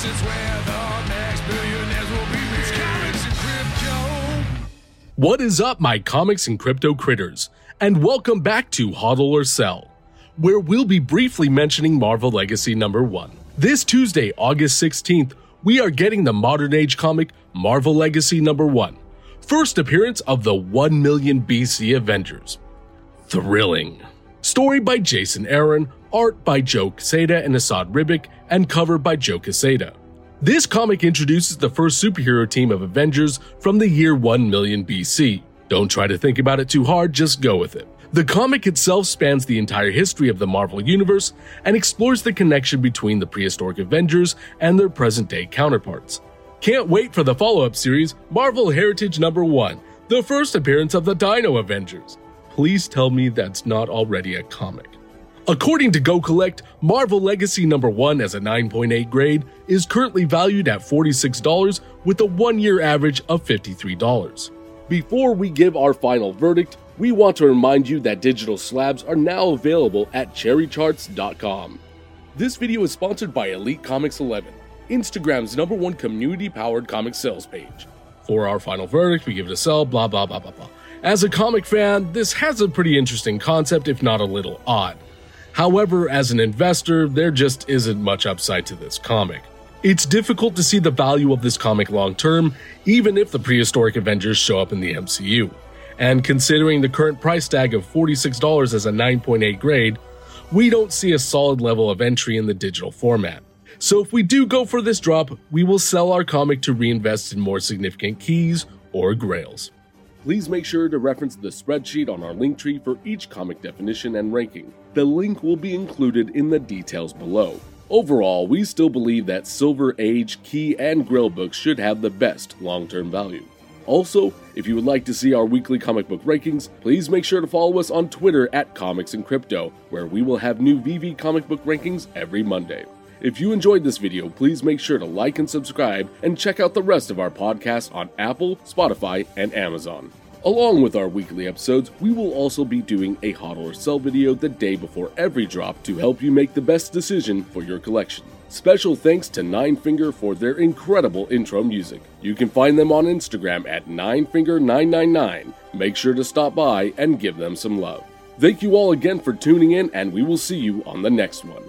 This is where the next billionaires will be. Comics and crypto. What is up, my comics and crypto critters? And welcome back to Hodl or Sell, where we'll be briefly mentioning Marvel Legacy number one. This Tuesday, August 16th, we are getting the modern age comic Marvel Legacy number one, first appearance of the 1 million BC Avengers. Thrilling. Story by Jason Aaron, art by Joe Quesada and Esad Ribic, and cover by Joe Quesada. This comic introduces the first superhero team of Avengers from the year 1 million BC. Don't try to think about it too hard, just go with it. The comic itself spans the entire history of the Marvel Universe and explores the connection between the prehistoric Avengers and their present day counterparts. Can't wait for the follow up series, Marvel Heritage Number 1, the first appearance of the Dino Avengers. Please tell me that's not already a comic. According to GoCollect, Marvel Legacy number 1 as a 9.8 grade is currently valued at $46 with a 1-year average of $53. Before we give our final verdict, we want to remind you that digital slabs are now available at cherrycharts.com. This video is sponsored by Elite Comics 11, Instagram's number one community-powered comic sales page. For our final verdict, we give it a sell, blah blah blah blah blah. As a comic fan, this has a pretty interesting concept, if not a little odd. However, as an investor, there just isn't much upside to this comic. It's difficult to see the value of this comic long term, even if the prehistoric Avengers show up in the MCU. And considering the current price tag of $46 as a 9.8 grade, we don't see a solid level of entry in the digital format. So if we do go for this drop, we will sell our comic to reinvest in more significant keys or grails. Please make sure to reference the spreadsheet on our link tree for each comic definition and ranking. The link will be included in the details below. Overall, we still believe that Silver Age, Key, and Grail books should have the best long term value. Also, if you would like to see our weekly comic book rankings, please make sure to follow us on Twitter at Comics and Crypto, where we will have new VeVe comic book rankings every Monday. If you enjoyed this video, please make sure to like and subscribe and check out the rest of our podcasts on Apple, Spotify, and Amazon. Along with our weekly episodes, we will also be doing a hodl or sell video the day before every drop to help you make the best decision for your collection. Special thanks to Ninefinger for their incredible intro music. You can find them on Instagram at Ninefinger999. Make sure to stop by and give them some love. Thank you all again for tuning in, and we will see you on the next one.